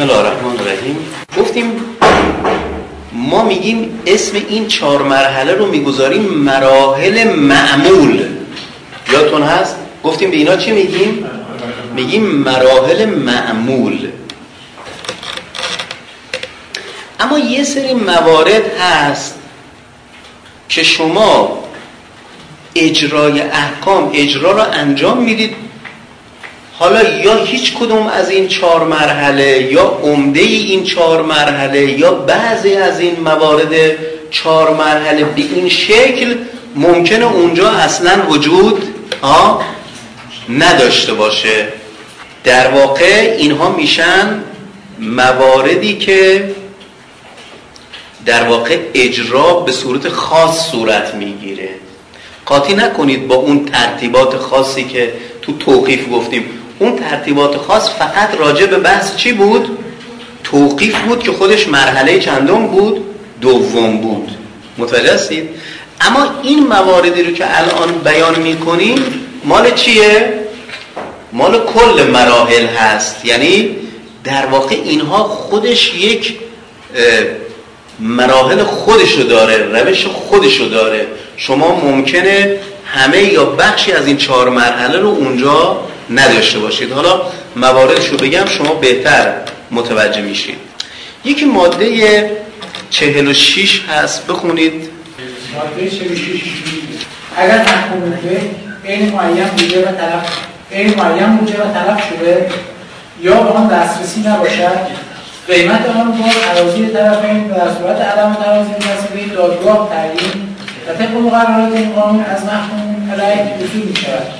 بسم الله الرحمن الرحیم گفتیم ما میگیم اسم این چهار مرحله رو می‌گذاریم مراحل معمول. یادتون هست؟ گفتیم به اینا چی میگیم؟ میگیم مراحل معمول. اما یه سری موارد هست که شما اجرای احکام اجرا رو انجام می‌دید. حالا یا هیچ کدوم از این چهار مرحله یا عمده این چهار مرحله یا بعضی از این موارد چهار مرحله به این شکل ممکنه اونجا اصلا وجود ها نداشته باشه. در واقع اینها میشن مواردی که در واقع اجرا به صورت خاص صورت می‌گیره. قاطی نکنید با اون ترتیبات خاصی که تو توقیف گفتیم. اون ترتیبات خاص فقط راجع به بحث چی بود؟ توقیف بود که خودش مرحله چندم بود؟ دوم بود متوجه هستید؟ اما این مواردی رو که الان بیان می‌کنیم مال چیه؟ مال کل مراحل هست یعنی در واقع اینها خودش یک مراحل خودشو داره روش خودشو داره شما ممکنه همه یا بخشی از این چهار مرحله رو اونجا نداشته باشید. حالا مواردش رو بگم شما بهتر متوجه میشید. یکی ماده 46 هست بخونید. ماده 46 اگر محکوم به این معین بوده و طلب این معین بوده و طلب شده یا به آن دسترسی نباشد قیمت آن با ترازی طرفین و در صورت عدم ترازی مسئله دادگاه تعیین و طبق مقررات این قانون از محکوم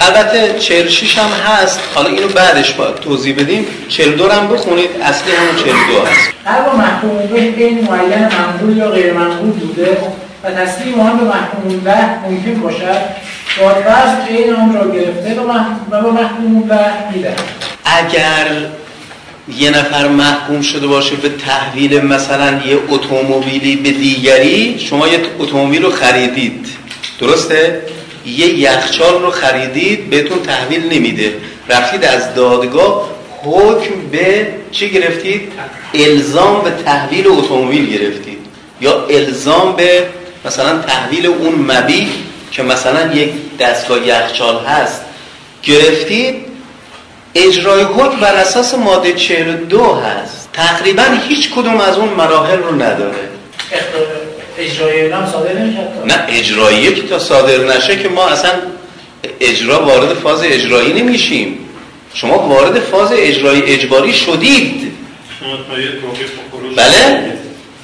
البته 46 هم هست. حالا اینو بعدش باید توضیح بدیم. 42 هم بخونید. اصلی همون 42 هست. هر با محکوم به این معین منقول یا غیر منقول بوده و تسلیم آن به محکوم به ممکن باشد. دادوز این آن را گرفته و با محکوم به می‌دهد. اگر یه نفر محکوم شده باشه به تحویل مثلا یه اتومبیلی به دیگری شما یه اتومبیل رو خریدید. درسته؟ یه یخچال رو خریدید بهتون تحویل نمیده. رفتید از دادگاه حکم به چی گرفتید؟ الزام به تحویل اتومبیل گرفتید. یا الزام به مثلا تحویل اون مبی که مثلا یک دستگاه یخچال هست گرفتید. اجرای حکم بر اساس ماده 42 هست. تقریبا هیچ کدوم از اون مراحل رو نداره. اجرای هم صادر نه اجرایی که تا صادر نشه که ما اصلا اجرا وارد فاز اجرایی نمیشیم. شما وارد فاز اجرایی اجباری شدید. بله.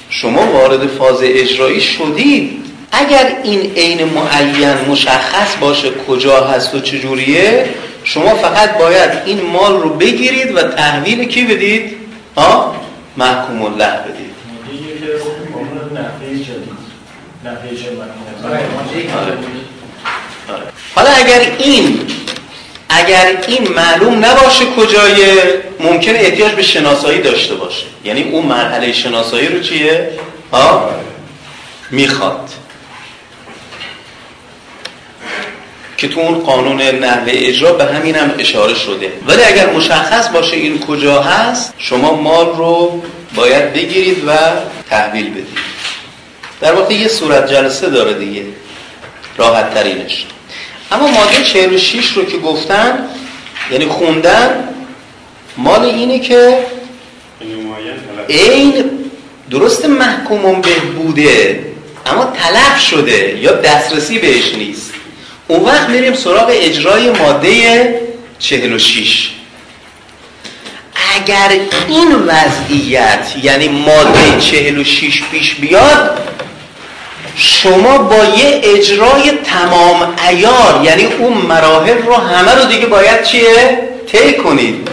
شما وارد فاز اجرایی شدید. اگر این عین معین مشخص باشه کجا هست و چجوریه شما فقط باید این مال رو بگیرید و تحویل کی بدید؟ ها؟ محکوم الله بدید. حالا اگر این اگر این معلوم نباشه کجای ممکن احتیاج به شناسایی داشته باشه یعنی اون مرحله شناسایی رو چیه؟ ها؟ می‌خواد که تو اون قانون نحوه اجرا به همین هم اشاره شده ولی اگر مشخص باشه این کجا هست شما مال رو باید بگیرید و تحویل بدید در واقع یه صورت جلسه داره دیگه. راحت ترینش اما ماده 46 رو که گفتن یعنی خوندن مال اینه که این درست محکوم به بوده اما طلب شده یا دسترسی بهش نیست. اون وقت میریم سراغ اجرای ماده 46 اگر این وضعیت یعنی ماده 46 پیش بیاد شما با یه اجرای تمام ایار یعنی اون مراحل رو همه رو دیگه باید چیه؟ طی کنید.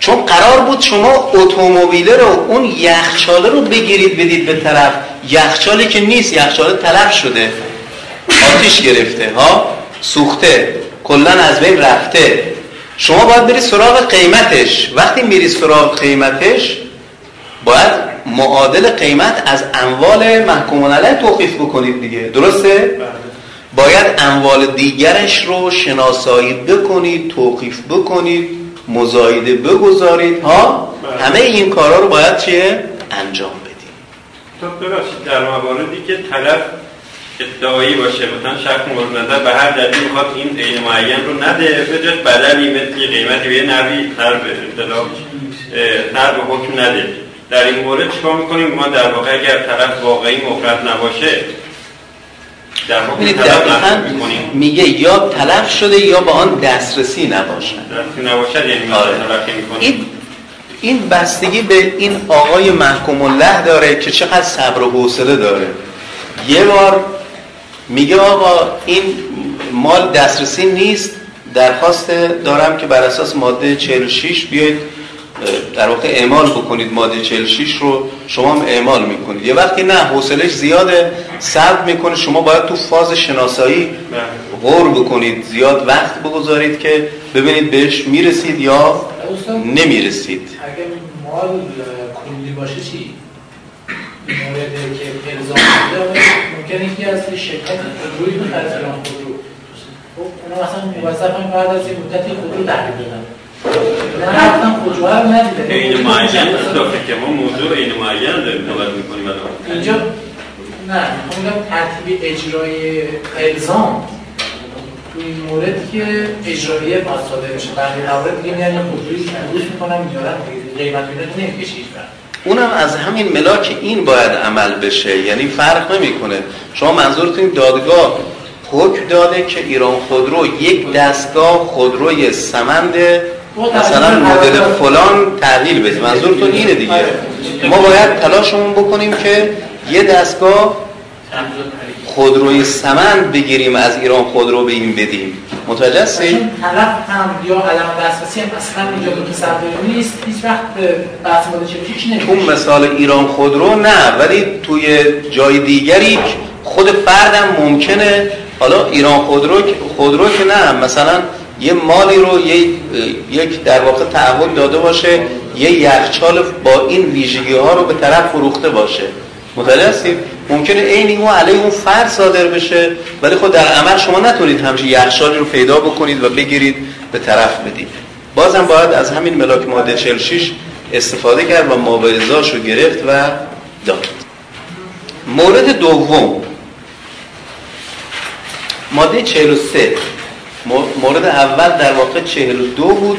چون قرار بود شما اتومبیله رو اون یخچاله رو بگیرید بدید به طرف. یخچالی که نیست یخچاله طلب شده. آتیش گرفته ها؟ سوخته. کلا از بین رفته. شما باید بری سراغ قیمتش. وقتی میری سراغ قیمتش باید معادل قیمت از اموال محکومان علیه توقیف بکنید دیگه. درسته؟ باید اموال دیگرش رو شناسایی بکنید توقیف بکنید مزایده بگذارید ها؟ بله. همه این کارا رو باید چیه؟ انجام بدیم. تو ببخشید در مواردی که طرف ادعایی باشه مثلا شخص مورد نظر به هر دلیل می‌خواد این عین معین رو نده به جاش بدلی مثل قیمتی به یه نوی تر به اطلاع تر به حکم نده. در این مورد چیکار می‌کنیم؟ ما در واقع اگر طرف واقعی مفرد نباشه در واقع میگه یا تلف شده یا با آن دسترسی نباشد. دسترسی نباشد یعنی آره. این این بستگی به این آقای محکوم الله داره که چقدر صبر و حوصله داره. یه بار میگه آقا این مال دسترسی نیست درخواست دارم که بر اساس ماده 46 بیاید در واقع اعمال بکنید ماده 46 رو شما هم اعمال می‌کنید. یه وقتی نه حوصلش زیاده صبر می‌کنه شما باید تو فاز شناسایی غور بکنید. زیاد وقت بگذارید که ببینید بهش می‌رسید یا نمی‌رسید. اگر مال کلی باشه چی؟ مورد که الزام ممکنه یکی از شرکت خودرویی بخره خودرو. خب اونا مثلا موظفن بعد از این مدتی خودرو تحویل بدن این معین که ما موضوع این معین داریم نوبت می‌کنیم اینجا نه می‌خوام ترتیب اجرای الزام. تو این مورد که اجرایه باید صادر بشه بقیه موارد دیگه میان خودرویی که می‌کنم میارن قیمت اینا نمی‌کشه اونم از همین ملاک این باید عمل بشه. یعنی فرق نمی‌کنه. شما منظورتون دادگاه حکم داده که ایران خودرو یک دستگاه خودروی سمند مثلا مدل فلان تحویل بده. منظورتون اینه دیگه. ما باید تلاشمون بکنیم که یه دستگاه خودروی سمند بگیریم از ایران خودرو به این بدیم. متوجه هستید طلب هم یا علم دسترسی هم اصلا اینجا به تصوری نیست. هیچ وقت به بحث ماده 46 نمیشه. تو مثال ایران خودرو نه ولی توی جای دیگری خود فردم ممکنه. حالا ایران خودرو خودرو که نه. مثلا یه مالی رو یه یک در واقع تعهد داده باشه یه یخچال با این ویژگی ها رو به طرف فروخته باشه. متوجه هستید؟ ممکنه عین اون علیه اون فرد صادر بشه ولی خود در عمل شما نتونید همچین یخچالی رو پیدا بکنید و بگیرید به طرف بدید. بازم باید از همین ملاک ماده 46 استفاده کرد و مبارزاش رو گرفت و داد. مورد دوم. ماده 43 مورد اول در واقع 42 بود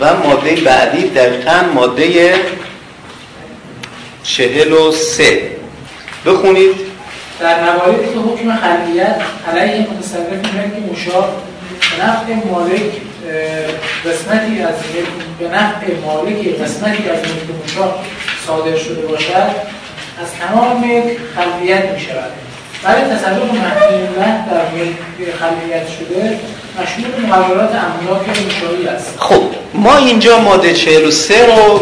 و ماده بعدی دقیقا ماده 43 بخونید. در مواردی که حکم خلیت علیه متصرف ملک مشار به نفع مالک قسمتی از به نفع مالک قسمتی از ملک مشار صادر شده باشد از تمام ملک خلیت می شود برای تصرف محکوم در ملک خلیت شده مشمول مقررات املاک مشاری است. خب ما اینجا ماده 43 رو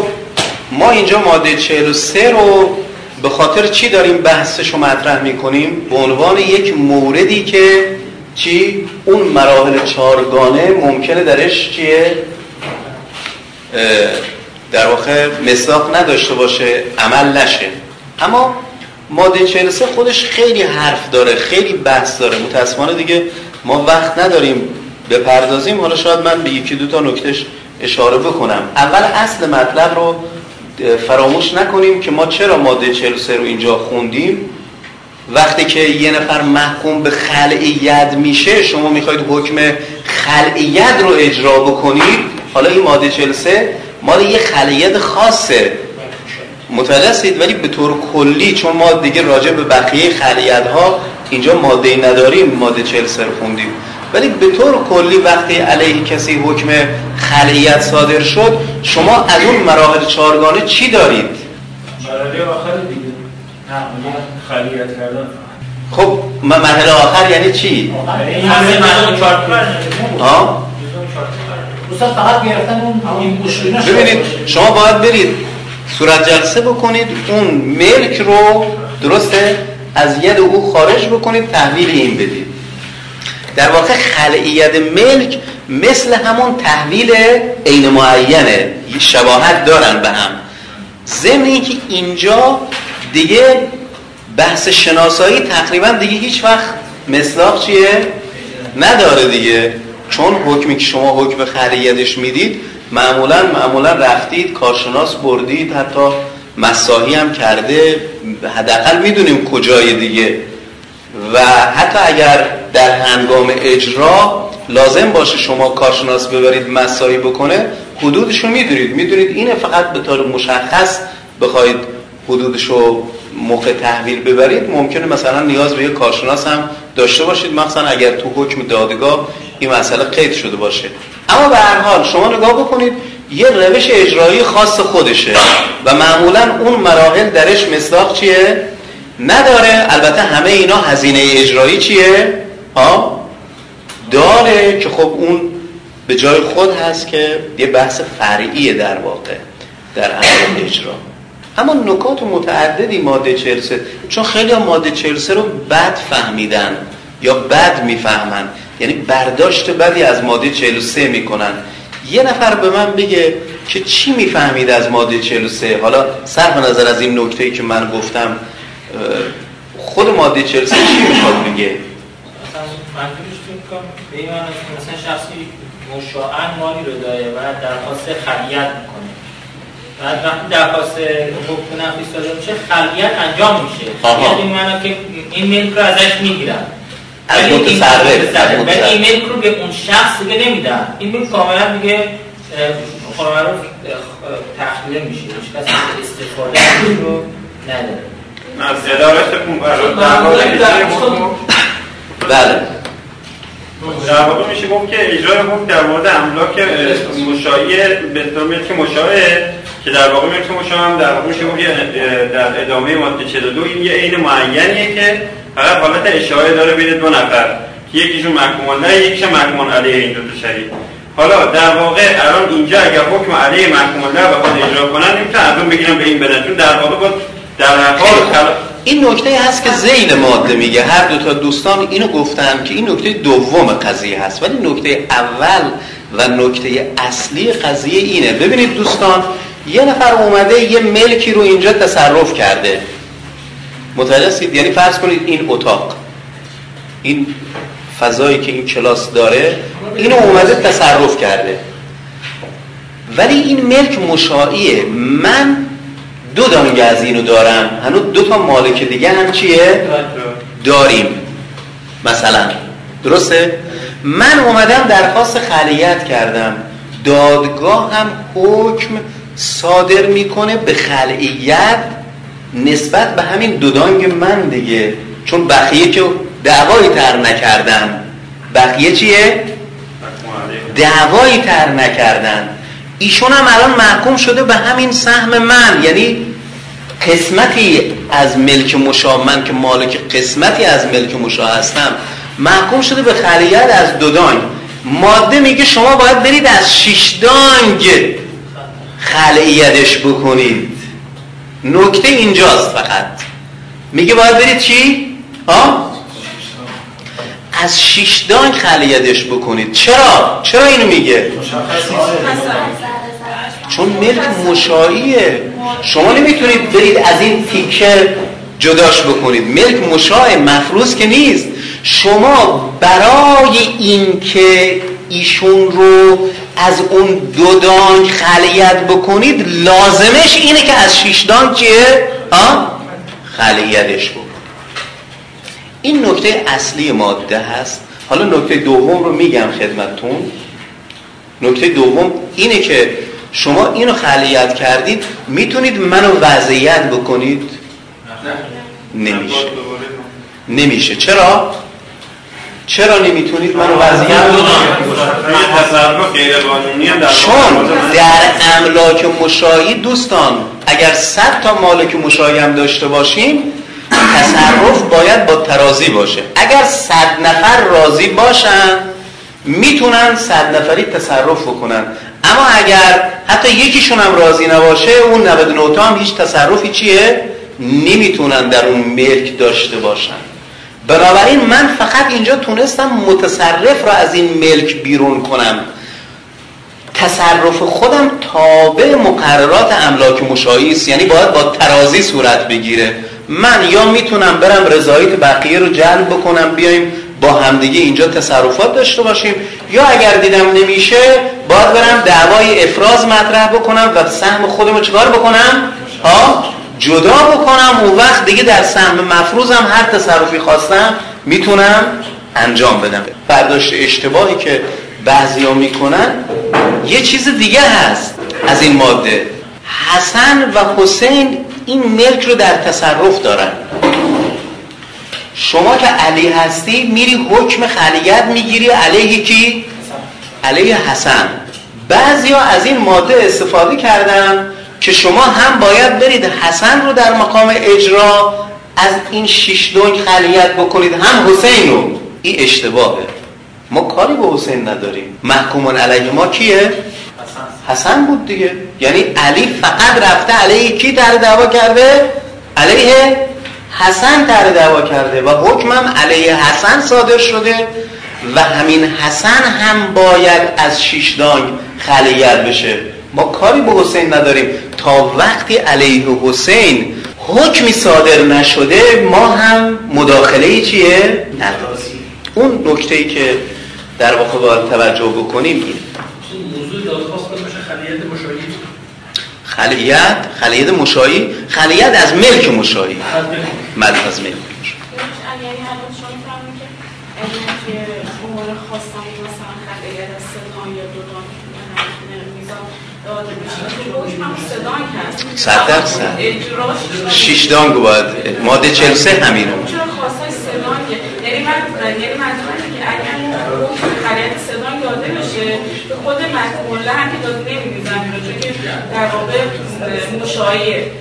ما اینجا ماده 43 رو به خاطر چی داریم بحثش رو مطرح می‌کنیم؟ به عنوان یک موردی که چی؟ اون مراحل چارگانه ممکنه درش چیه؟ در واقع مصداق نداشته باشه عمل نشه. اما ماده 43 خودش خیلی حرف داره خیلی بحث داره. متاسفانه دیگه ما وقت نداریم بپردازیم. حالا شاید من به یکی دو تا نکتهش اشاره بکنم. اول اصل مطلب رو فراموش نکنیم که ما چرا ماده 43 رو اینجا خوندیم. وقتی که یه نفر محکوم به خلعیت میشه شما می‌خواید حکم خلعیت رو اجرا بکنید. حالا این ماده 43 مال یه خلعیت خاصه. متوجه ولی به طور کلی چون ما دیگه راجع به بقیه خلعیت ها اینجا ماده نداریم ماده 43 رو خوندیم. ولی به طور کلی وقتی علیه کسی حکم خلیت صادر شد شما از اون مراحل چارگانه چی دارید؟ مرحله آخر دیگه. نه خلیت کردن. خب مرحله آخر یعنی چی؟ یعنی ها؟ فقط گرفتن اون ببینید شما باید برید صورت جلسه بکنید اون ملک رو درسته از ید او خارج بکنید تحویل این بدید. در واقع خلعیت ملک مثل همون تحویل عین معینه شباهت دارن به هم. ضمن که اینجا دیگه بحث شناسایی تقریبا دیگه هیچ وقت مصداق چیه؟ نداره دیگه. چون حکمی که شما حکم خلیتش می‌دید معمولا معمولا رفتید کارشناس بردید حتی مساحی هم کرده حداقل می‌دونیم کجای دیگه. و حتی اگر در هنگام اجرا لازم باشه شما کارشناس ببرید مساحی بکنه حدودش رو می‌دونید. می‌دونید اینه فقط به طور مشخص بخواید حدودش رو موقع تحویل ببرید. ممکنه مثلا نیاز به یک کارشناس هم داشته باشید. مثلا اگر تو حکم دادگاه این مسئله قید شده باشه. اما به هر حال شما نگاه بکنید یه روش اجرایی خاص خودشه و معمولا اون مراحل درش مصداق چیه؟ نداره. البته همه اینا هزینه اجرایی چیه؟ ها؟ داره که خب اون به جای خود هست که یه بحث فرعیه در واقع در عمل اجرا. اما نکات متعددی ماده 43 چون خیلی ها ماده 43 رو بد فهمیدن یا بد می‌فهمن. یعنی برداشت بدی از ماده 43 می‌کنن. یه نفر به من بگه که چی می‌فهمید از ماده 43 حالا صرف نظر از این نکته که من گفتم خود ماده 43 چی می‌خواد بگه؟ مثلا شخصی مشاعن مالی رو داره و درخواست خلیت می‌کنه. بعد وقتی درخواست حکم نفی صادر میشه خلیت انجام میشه. یعنی من که این ملک رو ازش می‌گیرم. از متصرف و این ملک رو به اون شخص دیگه نمیدن. این ملک کاملا دیگه رو تخلیه میشه. هیچ کسی استفاده رو نداره. ادارت بله. در واقع میشه. گفت که اجرای حکم در مورد املاک مشاعی به که مشاعه که در واقع ملک مشاع هم در واقع میشه. گفت در ادامه ماده 42 این یه عین معینیه که فقط حالت اشاره داره بین دو نفر. که یکیشون محکوم نه یکیش محکوم علیه این دو شریک. حالا در واقع الان اینجا اگر حکم علیه محکوم الله بخواد اجرا کنن نمی‌تونن از اون بگیرن به این بدن چون در واقع با در حال این نکته هست که زیل ماده میگه. هر دو تا دوستان اینو گفتن که این نکته دوم قضیه هست. ولی نکته اول و نکته اصلی قضیه اینه. ببینید دوستان یه نفر اومده یه ملکی رو اینجا تصرف کرده. متوجه یعنی فرض کنید این اتاق این فضایی که این کلاس داره اینو اومده تصرف کرده. ولی این ملک مشاعیه. من دو دانگه از اینو دارم. هنوز دو تا مالک دیگه هم چیه؟ داریم. مثلا. درسته؟ من اومدم درخواست خلیت کردم. دادگاه هم حکم صادر می‌کنه به خلعیت نسبت به همین دودانگ من دیگه چون بقیه که دعوایی تر نکردن. بقیه چیه؟ دعوایی تر نکردن. ایشون هم الان محکوم شده به همین سهم من. یعنی قسمتی از ملک مشا من که مالک قسمتی از ملک مشا هستم محکوم شده به خلیت از دودانگ ماده میگه شما باید برید از شیشدانگ خلعیتش بکنید. نکته اینجاست فقط میگه باید برید چی؟ ها؟ از شیشدان خلیتش بکنید چرا؟ چرا اینو میگه؟ چون ملک مشاییه شما نمی‌تونید برید از این تیکه جداش بکنید ملک مشاع مفروض که نیست شما برای اینکه ایشون رو از اون دو دانگ خلیت بکنید لازمش اینه که از شیش دانگ چیه؟ خلیتش بکنید. این نکته اصلی ماده هست. حالا نکته دوم رو میگم خدمتتون. نکته دوم اینه که شما اینو خلیت کردید می‌تونید منو وضعیت بکنید؟ نمیشه. نمیشه. چرا؟ چرا نمی‌تونید منو وضعیت چون در املاک مشایی دوستان اگر صد تا مالک مشایی هم داشته باشیم تصرف باید با ترازی باشه. اگر صد نفر راضی باشن می‌تونن صد نفری تصرف بکنن. اما اگر حتی یکیشون هم راضی نباشه اون 99 تا هم هیچ تصرفی چیه؟ نمی‌تونن در اون ملک داشته باشن. بنابراین من فقط اینجا تونستم متصرف را از این ملک بیرون کنم. تصرف خودم تابع مقررات املاک مشایی است یعنی باید با ترازی صورت بگیره. من یا می‌تونم برم رضایت بقیه رو جلب بکنم بیایم با همدیگه اینجا تصرفات داشته باشیم. یا اگر دیدم نمیشه باید برم دعوای افراز مطرح بکنم و سهم خودمو چکار بکنم؟ ها؟ جدا بکنم اون وقت دیگه در سهم مفروضم هر تصرفی خواستم می‌تونم انجام بدم. برداشت اشتباهی که بعضیا می‌کنن یه چیز دیگه هست از این ماده. حسن و حسین این ملک رو در تصرف دارن. شما که علی هستی میری حکم خلیت می‌گیری علیه کی؟ علیه حسن. بعضیا از این ماده استفاده کردن که شما هم باید برید حسن رو در مقام اجرا از این شش دنگ خلیت بکنید. هم حسین رو. این اشتباهه. ما کاری به حسین نداریم. محکوم علیه ما کیه؟ حسن. بود دیگه. یعنی علی فقط رفته علیه کی در دعوا کرده؟ علیه حسن در دعوا کرده و حکمم علیه حسن صادر شده و همین حسن هم باید از شیشدانگ خلیت بشه. ما کاری به حسین نداریم. تا وقتی علیه حسین حکمی صادر نشده ما هم مداخله چیه؟ نداریم. اون نکته ای که در واقع باید توجه بکنیم این موضوع دادخواست باشه خلیت مشاهی خلیت خلیت مشایی خلیت از ملک مشایی. مد از ملک. صد درصد شیش دانگ باید. ماده 43 همینو چرا خواستای سدانگه یعنی من یعنی منظورم که اگر خلیت سدانگ داده بشه به خود مکموله هم که داده نمیدیزم چون که در واقع مشایعه.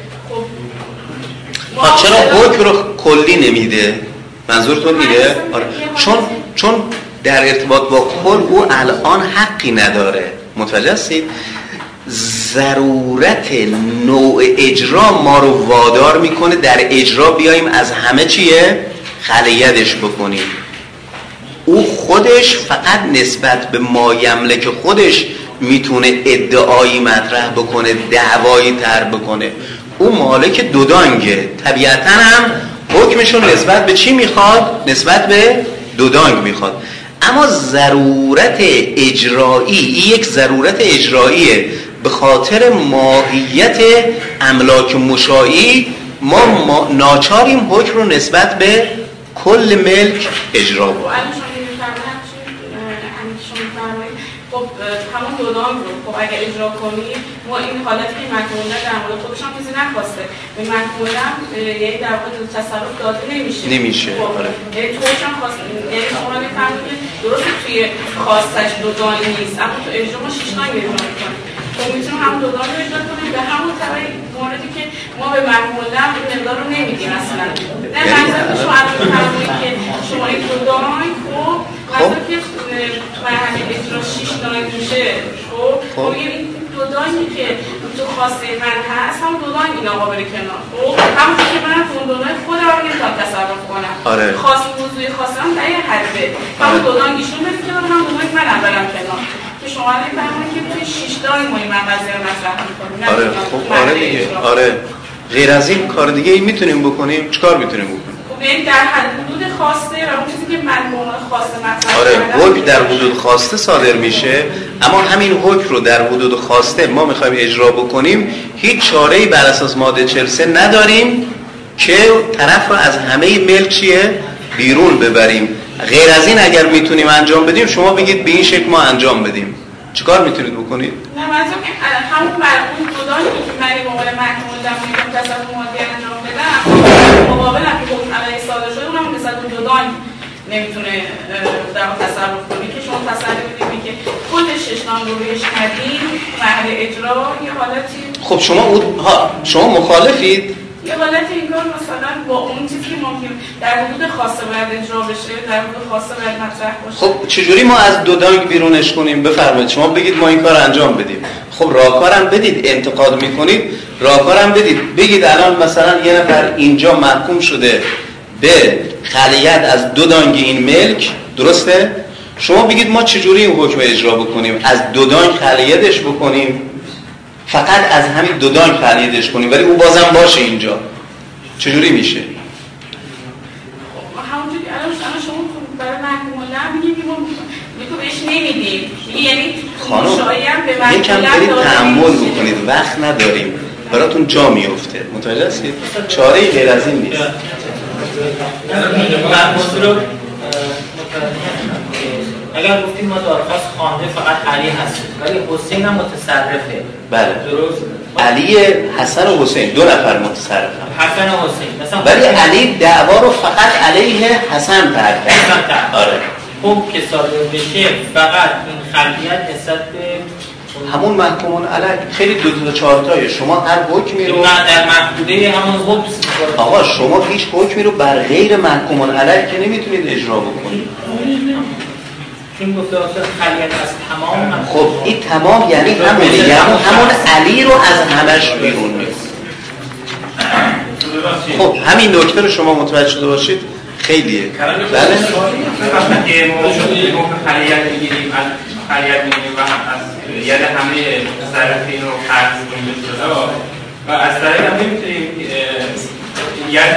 خب چرا حکم رو کلی نمیده؟ منظورتون میده آره. چون چون در ارتباط با کل او الان حقی نداره. متوجه هستید؟ ضرورت نوع اجرا ما رو وادار می‌کنه. در اجرا بیایم از همه چیه؟ خلیدش بکنیم. او خودش فقط نسبت به ما یملک خودش می‌تونه ادعایی مطرح بکنه دعوایی تر بکنه. او مالک دودانگه طبیعتا هم حکمشون نسبت به چی می‌خواد؟ نسبت به دودانگ می‌خواد. اما ضرورت اجرایی یک ضرورت اجراییه. به خاطر ماهیت املاک مشایی ما, ناچاریم حکم رو نسبت به کل ملک اجرا باید خب همون دودان رو خب اگر اجرا کنی ما این حالتی که مکموله در مورد خودش هم کسی نخواسته. به مکموله هم یعنی در واقع تصرف داده نمیشه. نمیشه خب آره. یعنی توش هم خواست یعنی شما می‌فهمید درست توی خواستش دودانی نیست اما تو اجرا ما اجرا می‌کنیم. خب می‌تونیم هم دودان رو اجرا کنیم به همون طبع موردی که ما به مکموله هم مقدار رو نمیدیم اصلا. نه یعنی منظور شما الان که شما این دودان خب. منظور که مرحله اجرا شیش دانگ میشه. خب خب. این دودانی که تو خواسته من هست هم دودان این آقا بره کنار. خب همون که من اون دودان خودم رو نمی‌تونم تصرف کنم. آره. خواست موضوع خواستم در یه حده همون دودان ایشون بره کنار هم دودان منم برم کنار. که شما که توی دانگ ما این قضیه مطرح می‌کنیم آره خب آره دیگه آره. غیر از این کار دیگه ای می‌تونیم بکنیم چیکار می‌تونیم بکنیم؟ یعنی در حدود خواسته و اون چیزی که خواسته مطرح آره حکم در حدود خواسته صادر میشه اما همین حکم رو در حدود خواسته ما می‌خوایم اجرا بکنیم هیچ چاره ای بر اساس ماده 43 نداریم که طرف رو از همه ملک چیه؟ بیرون ببریم. غیر از این اگر می‌تونیم انجام بدیم شما بگید به این شکل ما انجام بدیم. چیکار می‌تونید بکنید؟ نه منظورم همون مرحوم بودانی که من عنوان محکوم در تصرف مادی انجام بدم مقابل که حکم علیه صادر شده اونم نسبت به دودان نمی‌تونه در تصرف کنی که شما تصرف بدید که خود ششنام رو رویش کردیم محل اجرا یه حالتی خب شما او... ها شما مخالفید یه حالت انگار مثلا با اون چیزی که ممکن در حدود خاصه باید اجرا بشه در حدود خاصه باید مطرح باشه. خب چجوری ما از دو دانگ بیرونش کنیم؟ بفرمایید شما بگید ما این کار انجام بدیم. خب راهکارم بدید انتقاد می‌کنید راهکارم بدید. بگید الان مثلا یه نفر اینجا محکوم شده به خلیت از دو دانگ این ملک درسته؟ شما بگید ما چجوری این حکم اجرا بکنیم؟ از دو دانگ خلیتش بکنیم؟ فقط از همین دو دانگ خلیدش کنیم ولی او بازم باشه اینجا. چجوری میشه؟ همونجوری الان شما برای محکوم نمیدیم. یعنی خانم یکم برید تحمل بکنید. وقت نداریم. براتون جا میفته. متوجه هستید؟ چاره غیر از این نیست. اگر گفتیم ما دادخواست خوانده فقط علی هست ولی حسین هم متصرفه. بله. درست. علی حسن و حسین دو نفر متصرف حسن و حسین. مثلا ولی علی دعوا رو فقط علیه حسن ترک کرد. آره. خب که صادر بشه. فقط این خلقیت نسبت به همون محکومون علیه خیلی دو تا چهار تایه شما هر حکمی رو نه در محدوده همون حکم آقا شما هیچ حکمی رو بر غیر محکومون علیه که نمی‌تونید اجرا بکنید. چون گفته خلیت از تمام هم خب این تمام یعنی همونه یعنی همون علی رو از همش بیرون نیست. خب همین نکته رو شما متوجه شده باشید خیلیه. بله. خلیت می‌گیریم از خلیت می‌گیریم و از ید همه مصرفین رو قرض کنیم و از طریق هم نمی‌تونیم ید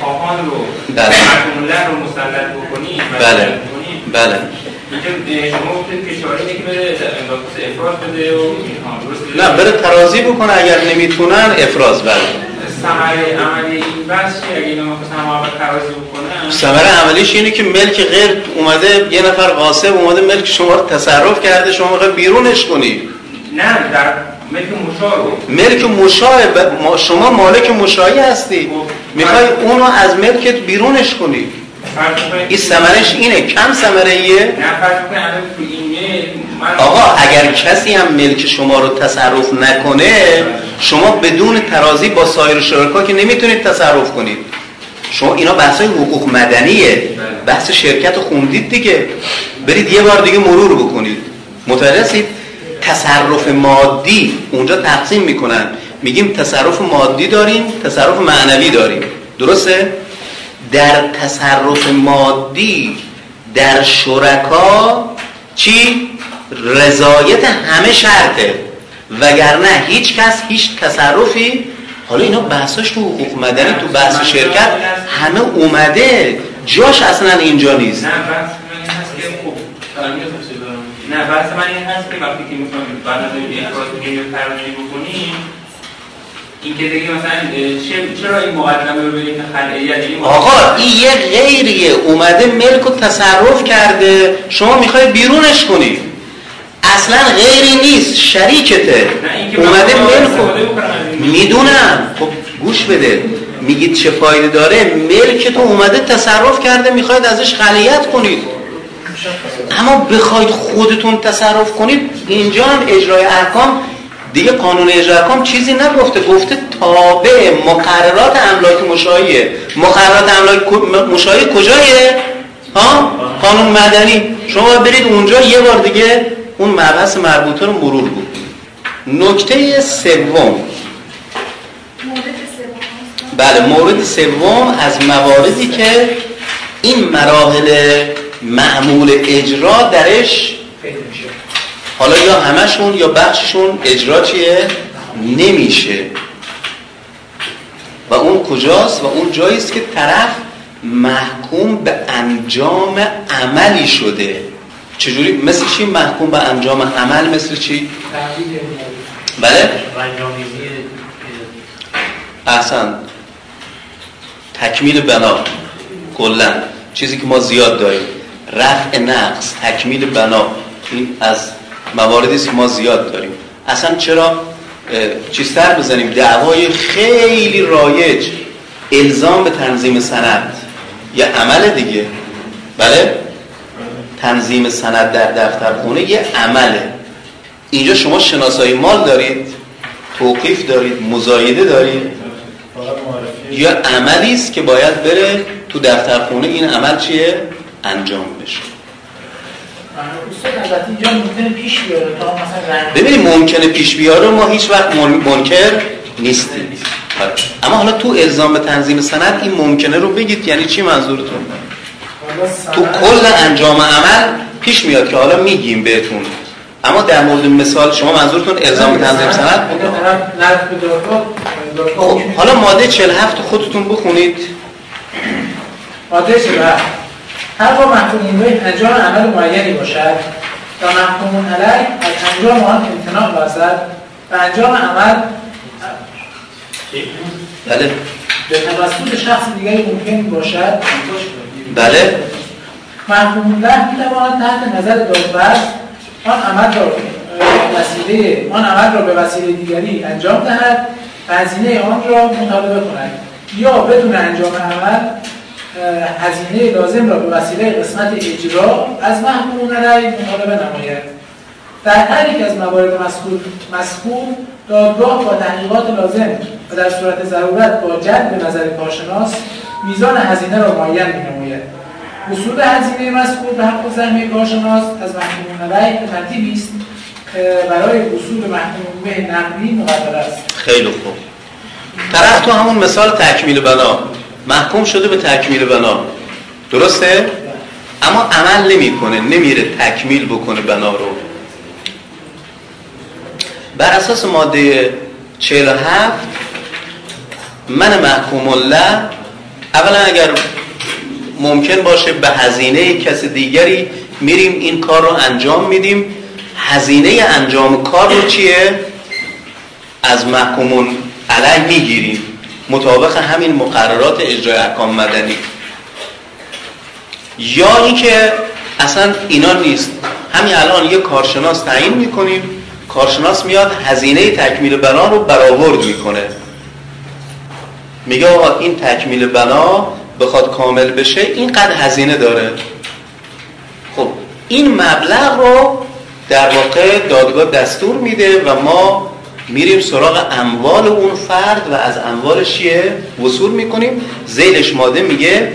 خواهان رو بله. رو مسلط بکنیم بله. بله. شما گفتید که که بره افراز بده و نه بره ترازی بکنه اگر نمی‌تونن افراز بله ثمره عملی این بحث چیه؟ اگه اینا مثلا ترازی بکنن؟ ثمره عملیش اینه که ملک غیر اومده یه نفر غاصب اومده ملک شما رو تصرف کرده شما می‌خوای بیرونش کنی. نه در ملک مشاه ملک مشاه شما مالک مشاهی هستی. می‌خوای اونو از ملکت بیرونش کنی. این ثمرش اینه. کم ثمره ایه آقا اگر کسی هم ملک شما رو تصرف نکنه شما بدون ترازی با سایر شرکا که نمی‌تونید تصرف کنید. شما اینا بحث حقوق مدنیه. بحث شرکت خوندید دیگه. برید یه بار دیگه مرور بکنید. متوجه تصرف مادی اونجا تقسیم می‌کنن. میگیم تصرف مادی داریم تصرف معنوی داریم. درسته؟ در تصرف مادی در شرکا چی؟ رضایت همه شرطه. وگرنه هیچ کس هیچ تصرفی حالا اینا بحثاش تو حقوق مدنی تو بحث شرکت همه اومده جاش اصلا اینجا نیست. نه بحث من این هست که خب نه بحث من این هست که وقتی که می‌خوام بعد از این افراز بکنیم این که دیگه مثلا چرا این مقدمه رو بگیم خلعیت آقا این یه غیریه. اومده ملک و تصرف کرده. شما می‌خوای بیرونش کنی. اصلا غیری نیست. شریکته. اومده ملک می‌دونم. خب گوش بده. میگید چه فایده داره. ملک تو اومده تصرف کرده. می‌خواید ازش خلیت کنید. اما بخواید خودتون تصرف کنید اینجا هم اجرای احکام دیگه قانون اجرا چیزی نگفته. گفته تابع مقررات املاک مشاهیه. مقررات املاک مشاهی کجایه؟ ها؟ قانون مدنی. شما برید اونجا یه بار دیگه اون مبحث مربوطه رو مرور بود نکته سوم. بله مورد سوم از مواردی که این مراحل معمول اجرا درش حالا یا همشون یا بخششون اجرا چیه؟ نمیشه. و اون کجاست؟ و اون جاییست که طرف محکوم به انجام عملی شده. چجوری؟ مثل چی محکوم به انجام عمل؟ مثل چی؟ بله؟ احسن. تکمیل بنا. کلا. چیزی که ما زیاد داریم. رفع نقص تکمیل بنا. این از مواردی که ما زیاد داریم. اصلا چرا؟ چیز سر بزنیم. دعوای خیلی رایج الزام به تنظیم سند. یه عمل دیگه. بله؟ تنظیم سند در دفتر خونه یه عمله اینجا شما شناسایی مال دارید توقیف دارید مزایده دارید. یا عملی است که باید بره تو دفتر خونه این عمل چیه؟ انجام بشه. ببینید ممکنه پیش بیاره ما هیچ وقت منکر نیستیم. اما حالا تو الزام به تنظیم سند این ممکنه رو بگید یعنی چی منظورتون؟ تو کل انجام عمل پیش میاد که حالا میگیم بهتون. اما در مورد مثال شما منظورتون الزام به تنظیم سند؟ خب حالا ماده 47 خودتون بخونید. ماده 47 هر محکوم به انجام عمل معینی باشد و محکوم علی از انجام آن امتناع ورزد و انجام عمل بله. به توسط شخص دیگری ممکن باشد. بله. محکوم له می‌تواند تحت نظر دادبرز آن عمل را وسیله آن عمل را به وسیله دیگری انجام دهد هزینه آن را مطالبه کند. یا بدون انجام عمل هزینه لازم را به وسیله قسمت اجرا از محکومون علی مطالبه نماید. در هر یک از موارد مذکور دادگاه با تحقیقات لازم و در صورت ضرورت با جلب نظر کارشناس میزان هزینه را معین می‌نماید. وصول هزینه مذکور به حق زحمه کارشناس از محکومون علی ترتیبی است. برای وصول محکوم به نقدی مقدر است. خیلی خوب. طرف تو همون مثال تکمیل بنا. محکوم شده به تکمیل بنا درسته؟ اما عمل نمی‌کنه نمیره تکمیل بکنه بنا رو بر اساس ماده 47 من محکوم الله اولا اگر ممکن باشه به هزینه کس دیگری میریم این کار رو انجام میدیم هزینه انجام کار رو چیه؟ از محکومون علی می‌گیریم مطابق همین مقررات اجرای احکام مدنی. یا اینکه اصلا اینا نیست. همین الان یه کارشناس تعیین می‌کنیم کارشناس میاد هزینه تکمیل بنا رو برآورد می‌کنه. میگه آقا این تکمیل بنا بخواد کامل بشه اینقدر هزینه داره. خب این مبلغ رو در واقع دادگاه دستور میده و ما میریم سراغ اموال اون فرد و از اموالش چیه؟ وصول می‌کنیم. زیلش ماده میگه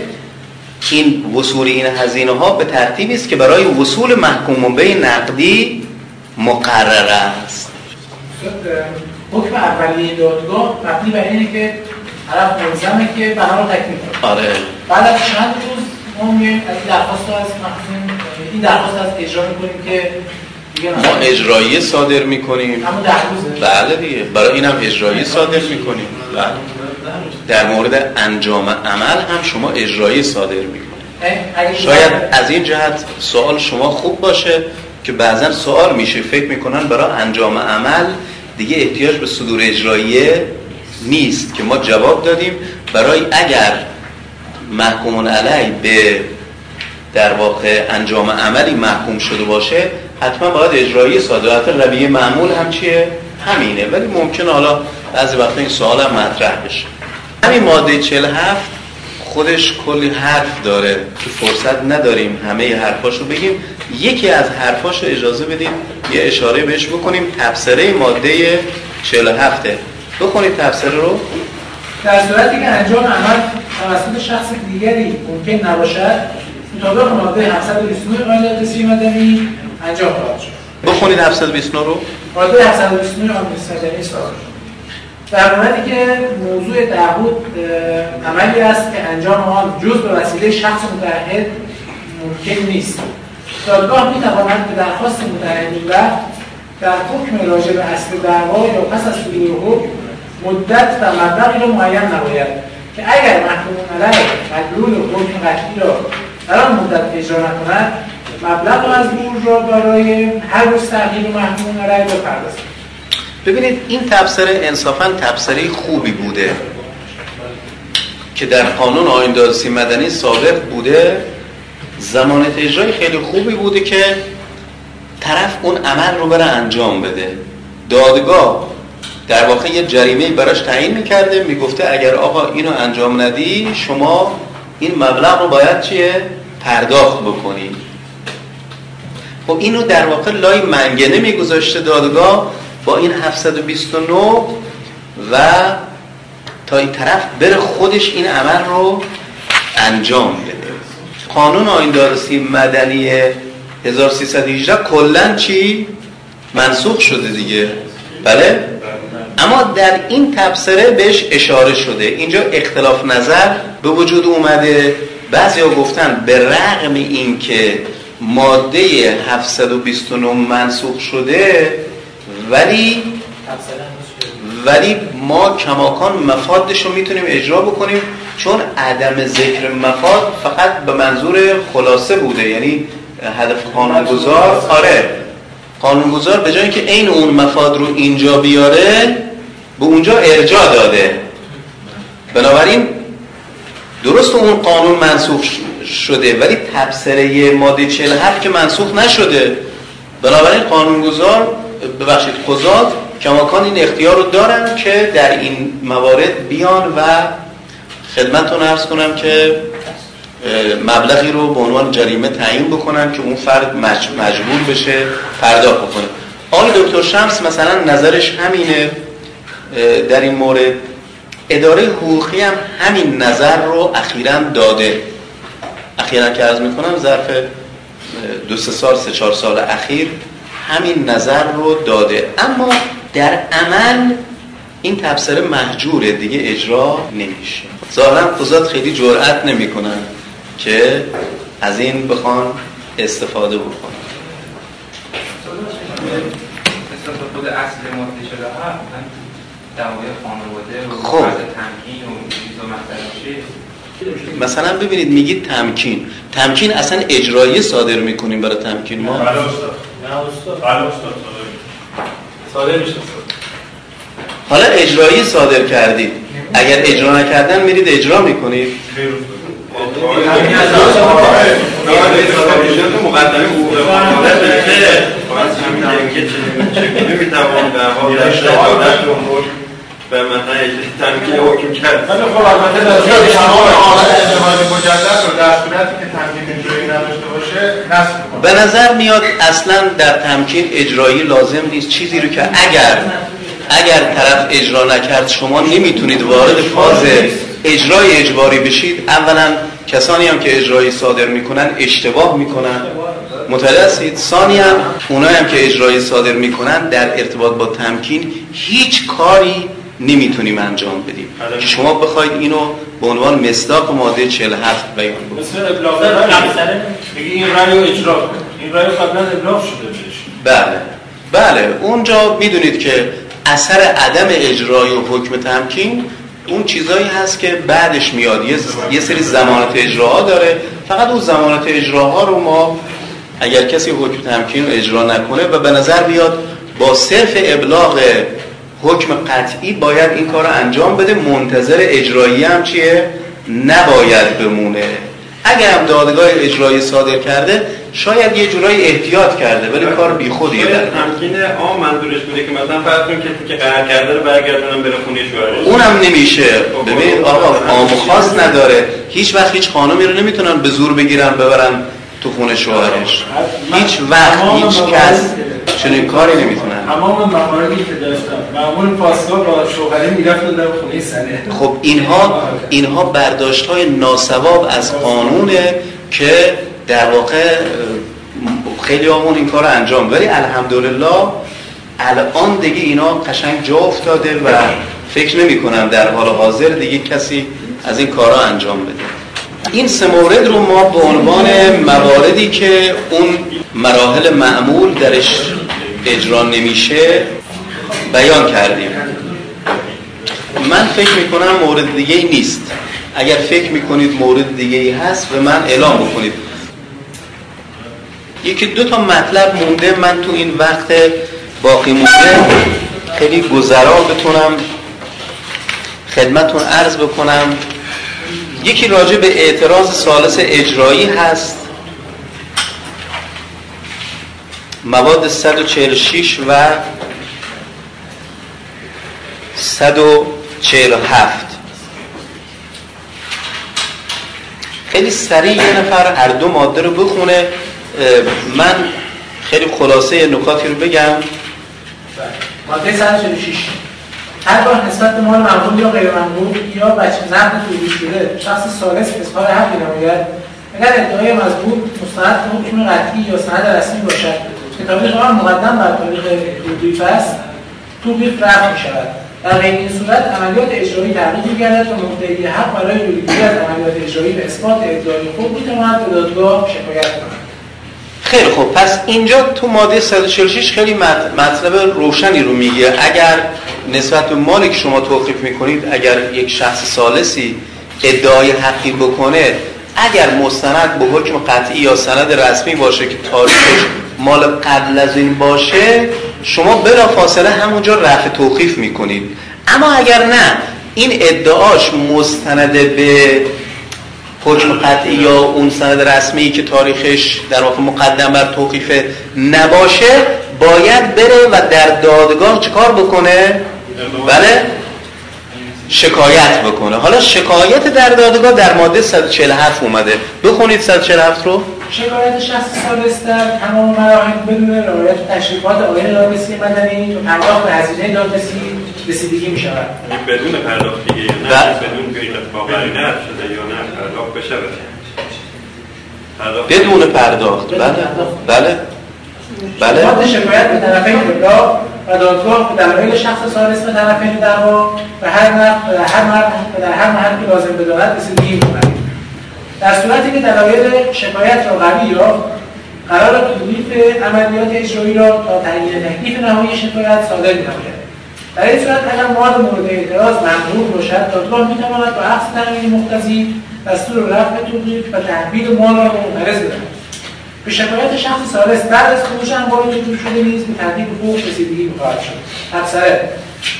این وصول این هزینه ها به ترتیبی است که برای وصول محکوم به نقدی مقرر است. حکم اولیه دادگاه مبنی بر اینه که طرف ملزمه که بنا رو تکمیل کنه. آره. بعد از چند روز ما میایم از درخواست از این درخواست از اجرا می‌کنیم که ما اجرایی صادر می‌کنیم. بله دیگه. برای این هم اجرایی صادر می‌کنیم. بله. در مورد انجام عمل هم شما اجرایی صادر می‌کنید شاید از این جهت سوال شما خوب باشه که بعضا سوال میشه. فکر می‌کنن برای انجام عمل دیگه احتیاج به صدور اجراییه نیست که ما جواب دادیم. برای اگر محکومون علی به در واقع انجام عملی محکوم شده باشه حتما باید اجرایی صادرات رویه معمول هم چیه؟ همینه. ولی ممکن حالا بعضی وقتا این سوال هم مطرح بشه. همین ماده 47 خودش کلی حرف داره. که فرصت نداریم همه حرفاشو بگیم. یکی از حرفاشو اجازه بدیم یه اشاره بهش بکنیم. تفسیره ماده 47 بخونید تفسیره رو. در صورتی که انجام عمل توسط شخص دیگری ممکن نباشد مطابق ماده 729 قانون تصریح مدنی انجام خواهد شد بخونید 729 رو. ماده 729 قانون تصریح مدنی صادر در موردی که موضوع تعهد عملی است که انجام آن جز به وسیله شخص متعهد ممکن نیست. دادگاه می تواند به درخواست متعهدین و در حکم راجع به اصل دعوا یا پس از صدور حکم مدت و مبلغی را معین نباید که اگر محکوم علیه مدلول حکم قطعی را در آن مدت اجرا نکند مبلغ از مور را برای هر روز تغییر محکوم علیه بپردازد ببینید این تبصره انصافا تبصره خوبی بوده که در قانون آیین دادرسی مدنی سابق بوده. زمانت اجرای خیلی خوبی بوده که طرف اون عمل رو بره انجام بده. دادگاه در واقع یه جریمه براش تعیین می‌کرده می‌گفته اگر آقا اینو انجام ندی شما این مبلغ رو باید چیه؟ پرداخت بکنی. خب اینو در واقع لای منگنه میگذاشته دادگاه با این 729 و تا این طرف بره خودش این عمل رو انجام بده. قانون آین دارسی مدنی 1318 کلا چی؟ منسوخ شده دیگه. بله؟ اما در این تبصره بهش اشاره شده. اینجا اختلاف نظر به وجود اومده. بعضی ها گفتن به رغم این که ماده 729 منسوخ شده ولی ولی ما کماکان مفادش رو می‌تونیم اجرا بکنیم چون عدم ذکر مفاد فقط به منظور خلاصه بوده یعنی هدف قانونگذار آره قانونگذار به جای اینکه عین اون مفاد رو اینجا بیاره به اونجا ارجاع داده. بنابراین درست اون قانون منسوخ شده ولی تبصره ماده 47 که منسوخ نشده. بنابراین قانونگذار ببخشید قضات کماکان این اختیار رو دارن که در این موارد بیان و خدمتتون ارز کنم که مبلغی رو به عنوان جریمه تعیین بکنن که اون فرد مجبور بشه پرداخت بکنه. آقای دکتر شمس مثلا نظرش همینه در این مورد. اداره حقوقی هم همین نظر رو اخیرا داده. اخیرا که عرض می‌کنم ظرف دو سه سال سه چهار سال اخیر همین نظر رو داده. اما در عمل این تبصره محجوره دیگه اجرا نمیشه. ظاهرا قضات خیلی جرأت نمی‌کنن که از این بخوان استفاده بکنن. خود اصل شده خانواده و خب. تمکین و مثلا ببینید میگید تمکین تمکین اصلا اجرایی صادر می‌کنیم برای تمکین ما بله استاد نه استاد بله استاد صادر میشه حالا اجرایی صادر کردید اگر اجرا نکردن میرید اجرا می‌کنید مقدمه و مثلا تمکین حکم کرد ولی خب البته در تمام حالت ازدواج مجدد رو در صورتی که تمکین اجرایی نداشته باشه نصب می‌کنه. به نظر میاد اصلا در تمکین اجرایی لازم نیست. چیزی رو که اگر اگر طرف اجرا نکرد شما نمی‌تونید وارد فاز اجرای اجباری بشید. اولا کسانی هم که اجرایی صادر می‌کنن اشتباه می‌کنن. متوجه هستید؟ ثانیا اونایی هم که اجرایی صادر می‌کنن در ارتباط با تمکین هیچ کاری نمی‌تونیم انجام بدیم. که شما بخواید اینو به عنوان مصداق ماده 47 بیان بکنید مثل ابلاغ میگه این رأی رو اجرا کن. این رأی قبلا ابلاغ شده بهش. بله. بله. اونجا می‌دونید که اثر عدم اجرای و حکم تمکین اون چیزایی هست که بعدش میاد. یه, یه سری زمانت اجراها داره. فقط اون زمانت اجراها رو ما اگر کسی حکم تمکین رو اجرا نکنه و به نظر بیاد با صرف ابلاغ حکم قطعی باید این کار رو انجام بده. منتظر اجرایی هم چیه؟ نباید بمونه. اگر هم دادگاه اجرایی صادر کرده شاید یه جورایی احتیاط کرده ولی کار بیخودیه. شاید در تمکین عام منظورش بوده که مثلا فرض کن کسی که قهر کرده رو برگردونم بره خونه شوهرش. اونم نمیشه. ببین آقا عام و خاص نداره. هیچ وقت هیچ خانمی رو نمی‌تونن به زور بگیرن ببرن تو خونه شوهرش. هیچ وقت هیچ کس چنین کاری نمی‌تونن تمام مواردی که داشتم. معمول پاسگاه با شوهری می‌رفت در خونه سنه. خب اینها اینها برداشت های ناسواب از قانونه که در واقع خیلی همون این کار انجام. ولی الحمدلله الان دیگه اینا قشنگ جا افتاده و فکر نمی کنم در حال حاضر دیگه کسی از این کارا انجام بده. این سه مورد رو ما به عنوان مواردی که اون مراحل معمول درش اجرا نمیشه بیان کردیم. من فکر می‌کنم مورد دیگه ای نیست. اگر فکر می‌کنید مورد دیگه ای هست به من اعلام بکنید. یکی دو تا مطلب مونده من تو این وقت باقی مونده. خیلی گذرا بتونم خدمتون عرض بکنم. یکی راجع به اعتراض سالس اجرایی هست. مواد 146 و 147 خیلی سریع یه نفر هر دو ماده رو بخونه. من خیلی خلاصه نکاتی رو بگم. ماده 146 هر بار نسبت به مال ممنوع یا غیر ممنوع یا بچه نقد توضیح شده شخص ثالث اظهار حقی نماید. اگر ادعای مزبور مستند به حکم قطعی یا سند رسمی باشد. که تاریخ آن مقدم بر تاریخ توقیف است توقیف رفع می شود. در غیر این صورت عملیات اجرایی تغییر می‌گردد و مدعی حق برای جلوگیری از عملیات اجرایی به اثبات ادعای خود می‌تواند به دادگاه شکایت کند. خیلی خوب. پس اینجا تو ماده 146 خیلی مط- مطلب روشنی رو میگه. اگر نسبت به مالی که شما توقیف می‌کنید اگر یک شخص سالسی ادعای حقی بکنه اگر مستند به حکم قطعی یا سند رسمی باشه که تاریخش مال قبل از این باشه شما بلا فاصله همونجا رفع توقیف می‌کنید اما اگر نه این ادعاش مستند به حکم قطعی یا اون سند رسمی که تاریخش در واقع مقدم بر توقیف نباشه باید بره و در دادگاه چکار بکنه؟ بله؟ شکایت بکنه حالا شکایت در دادگاه در ماده 147 اومده بخونید 147 رو شکایت شخص سالس در تمام مراحل بدون رعایت تشریفات آیین دادرسی مدنی و پرداخت هزینه دادرسی رسیدگی می شود. بدون پرداخت دیگه نه؟ بله. بدون اتفاق برای نه شده یا نه پرداخت بشه بشه. پرداخت بدون پرداخت. بله. پرداخت. بله. بله. ماده شکایت به طرفین ابلاغ و دادگاه به دلایل شخص سالس به طرفین دعوا و هر در هر مرد در هر محل که لازم بدارد رسیدگی کند در صورتی که دلایل شکایت را قوی یا قرار توقیف عملیات اجرایی را تا تعیین تکلیف نهایی شکایت صادر نماید. در این صورت اگر مورد مورد اعتراض ممنوع باشد دادگاه می‌تواند با عقص تأمین مقتضی دستور رفع توقیف و تحویل مال را به معترض بدهد. به شکایت شخص سالس بعد از خروج انبار توقیف شده نیز به ترتیب حقوق رسیدگی خواهد شد. افسره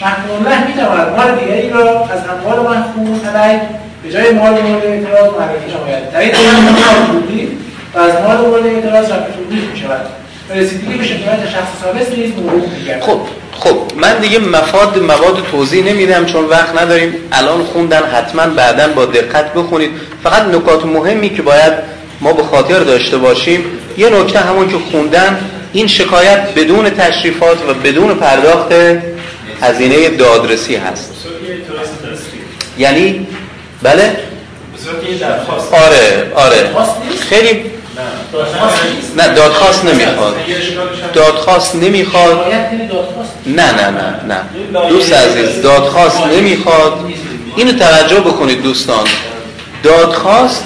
محکوم الله می‌تواند مال دیگری را از اموال محکوم علیه به جای مال مورد اعتراض معرفی نماید در این دوران مال توقیف و از مال مورد اعتراض توقیف می‌شود و رسیدگی به شکایت شخص سالس نیز میگردد خب خب من دیگه مفاد مواد توضیح نمیدم چون وقت نداریم. الان خوندن حتما بعدا با دقت بخونید. فقط نکات مهمی که باید ما به خاطر داشته باشیم. یه نکته همون که خوندن این شکایت بدون تشریفات و بدون پرداخت هزینه دادرسی هست. یعنی بله؟ به درخواست. آره آره؟ خیلی؟ نه دادخواست نمی‌خواد. دادخواست نمی‌خواد. یعنی نه نه نه نه. دوست عزیز دادخواست نمی‌خواد. اینو توجه بکنید دوستان. دادخواست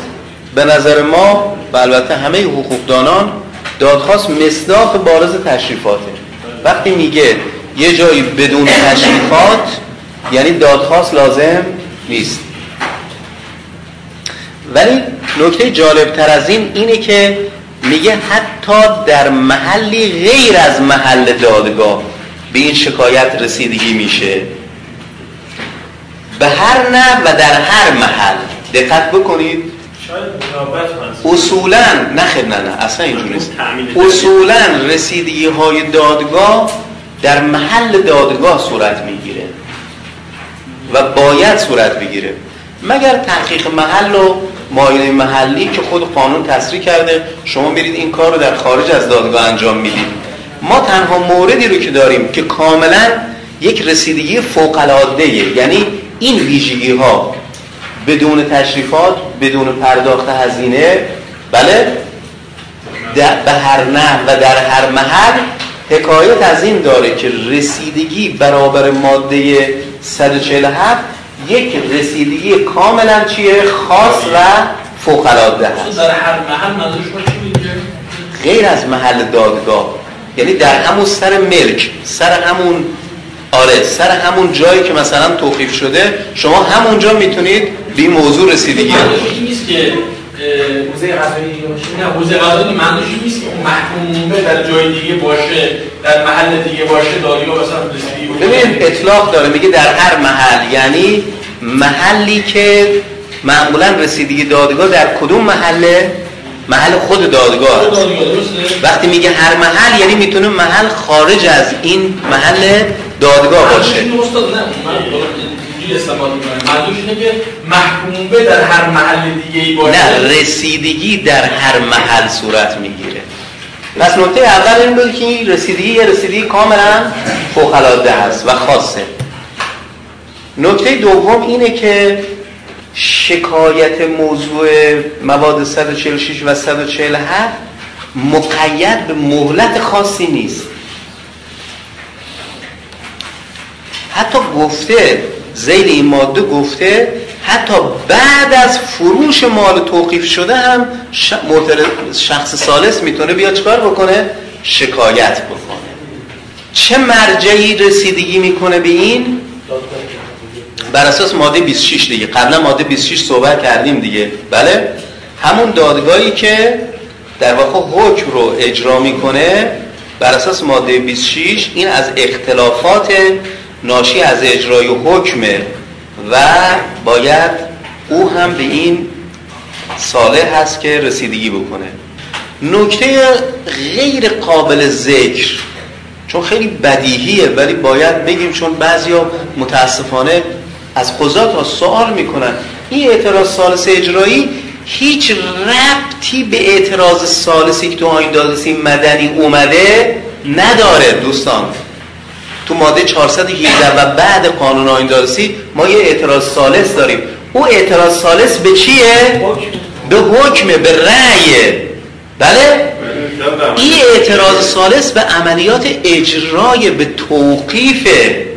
به نظر ما و البته همه حقوقدانان دادخواست مصداق بارز تشریفاته. وقتی میگه یه جایی بدون تشریفات یعنی دادخواست لازم نیست. ولی نکته جالب تر از این اینه که میگه حتی در محلی غیر از محل دادگاه به این شکایت رسیدگی میشه. به هر نه و در هر محل. دقت بکنید. اصولا نه خیر نه نه اصلا اینجوری نیست. اصولا رسیدگی های دادگاه در محل دادگاه صورت می‌گیره و باید صورت بگیره. مگر تحقیق محل و معاینه محلی که خود قانون تصریح کرده شما میرید این کار رو در خارج از دادگاه انجام می‌دید. ما تنها موردی رو که داریم که کاملا یک رسیدگی فوق العاده یعنی این ویژگی ها بدون تشریفات بدون پرداخت هزینه بله به هر نه و در هر محل حکایت از این داره که رسیدگی برابر ماده 147 یک رسیدگی کاملا چیه خاص و فوق العاده هست در هر محل؟ غیر از محل دادگاه یعنی در همون سر ملک سر همون آره سر همون جایی که مثلا توقیف شده شما همونجا می‌تونید به این موضوع رسیدگی این نیست که حوزه قضایی نه حوزه قضایی نیست که محکوم در جای دیگه باشه در محل دیگه باشه دادگاه مثلا رسیدگی. ببینید اطلاق داره میگه در هر محل یعنی محلی که معمولا رسیدگی دادگاه در کدوم محله؟ محل خود دادگاه است. وقتی میگه هر محل یعنی می‌تونه محل خارج از این محل دادگاه باشه. محکوم به در هر محل دیگه ای باشه. نه رسیدگی در هر محل صورت می‌گیره. پس نکته اول این بود که این رسیدگی یه رسیدگی کاملا فوق العاده هست و خاصه. نکته دوم اینه که شکایت موضوع مواد 146 و 147 مقید به مهلت خاصی نیست. حتی گفته زیل این ماده گفته حتی بعد از فروش مال توقیف شده هم شخص سالس می‌تونه بیاد چکار بکنه؟ شکایت بکنه. چه مرجعی رسیدگی می‌کنه به این؟ بر اساس ماده 26 دیگه. قبلا ماده 26 صحبت کردیم دیگه. بله؟ همون دادگاهی که در واقع حکم رو اجرا می‌کنه بر اساس ماده 26 این از اختلافات ناشی از اجرای حکمه و باید او هم به این صالح هست که رسیدگی بکنه. نکته غیر قابل ذکر چون خیلی بدیهیه ولی باید بگیم چون بعضیا متاسفانه از قضات ها سوال می‌کنن. این اعتراض سالس اجرایی هیچ ربطی به اعتراض سالسی که تو آین دادرسی مدنی اومده نداره دوستان. تو ماده 418 و بعد قانون آین دادرسی ما یه اعتراض سالس داریم. او اعتراض سالس به چیه؟ به حکمه به رأیه بله؟ این اعتراض سالس به عملیات اجرای به توقیفه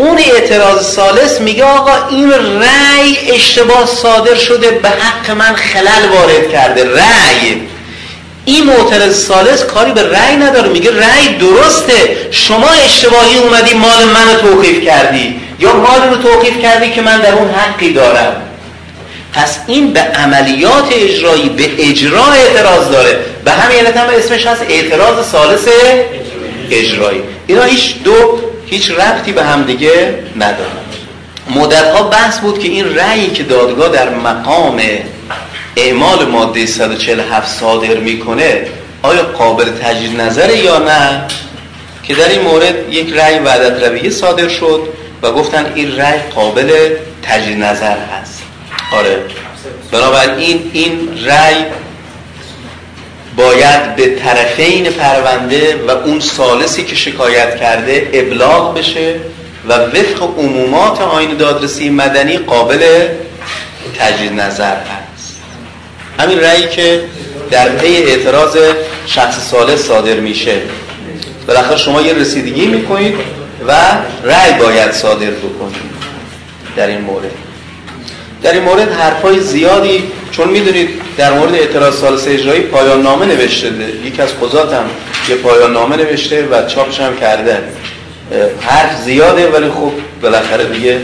اون اعتراض سالس میگه آقا این رأی اشتباه صادر شده به حق من خلل وارد کرده رأی. این معترض سالس کاری به رأی نداره میگه رأی درسته شما اشتباهی اومدی مال منو توقیف کردی. یا مال رو توقیف کردی که من در اون حقی دارم. پس این به عملیات اجرایی به اجرا اعتراض داره. به همین علت هم اسمش هست اعتراض سالس اجرایی. اینا هیچ دو هیچ ربطی به هم دیگه ندارن مدت ها بحث بود که این رأیی که دادگاه در مقام اعمال ماده 147 صادر می‌کنه آیا قابل تجدید نظره یا نه؟ که در این مورد یک رأی وعدت رویه صادر شد و گفتن این رأی قابل تجدید نظر هست. آره. بنابراین این رأی باید به طرفین پرونده و اون سالسی که شکایت کرده ابلاغ بشه و وفق عمومات آین دادرسی مدنی قابل تجدید نظر هست. همین رأیی که در پی اعتراض شخص سالس صادر میشه. بالاخره شما یه رسیدگی می‌کنید و رأی باید صادر بکنید در این مورد. در این مورد حرفای زیادی چون می‌دونید در مورد اعتراض سالس اجرایی پایان نامه نوشته یکی از قضات هم یه پایان نامه نوشته و چاپش هم کرده. حرف زیاده ولی خب بالاخره دیگه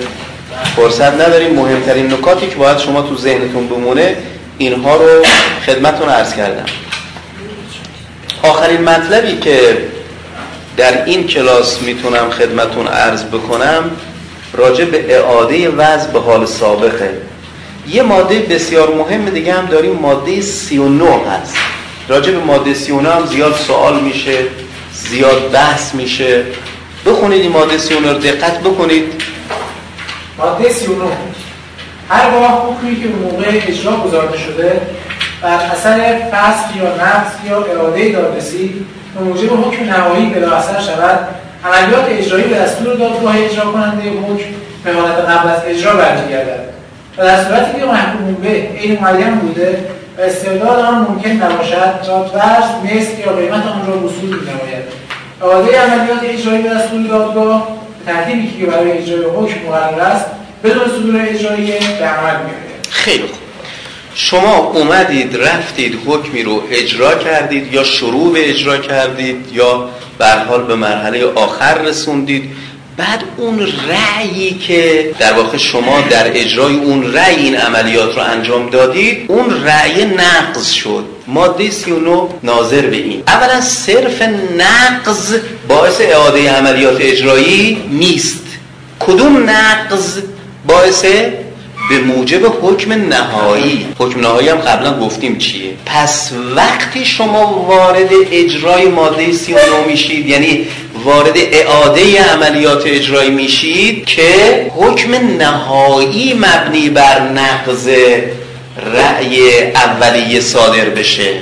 فرصت نداریم. مهمترین نکاتی که باید شما تو ذهنتون بمونه اینها رو خدمتون عرض کردم. آخرین مطلبی که در این کلاس می‌تونم خدمتون عرض بکنم راجع به اعاده وضع به حال سابقه. یه ماده بسیار مهم دیگه هم داریم ماده 39 هست. راجع به ماده 39 هم زیاد سوال میشه زیاد بحث میشه. بخونید این ماده 39 رو دقت بکنید. ماده 39 هر گاه حکمی که موقع اجرا گذارده شده بر اثر فصل یا نقص یا اراده دادرسی به موجب حکم نهایی بلا اثر شود عملیات اجرایی به دستور دادگاه اجرا کننده حکم به حالت قبل از اجرا برمیگردد. و در صورتی که محکوم به عین معین بوده و استرداد آن ممکن نباشد دادورز مثل یا قیمت آن را وصول نماید اعاده عملیات اجرایی به دستور دادگاه به ترتیبی که برای اجرای حکم مقرر است بدون صدور اجرایی به عمل میآید. خیلی خوب. شما اومدید رفتید حکمی رو اجرا کردید یا شروع به اجرا کردید یا به حال به مرحله آخر رسوندید؟ بعد اون رأیی که در واقع شما در اجرای اون رأی این عملیات رو انجام دادید اون رأی نقض شد. ماده 39 ناظر به این. اولا صرف نقض باعث اعاده عملیات اجرایی نیست. کدوم نقض باعث؟ به موجب حکم نهایی. حکم نهایی هم قبلا گفتیم چیه. پس وقتی شما وارد اجرای ماده 39 میشید یعنی وارد اعاده عملیات اجرایی میشید که حکم نهایی مبنی بر نقض رأی اولیه صادر بشه.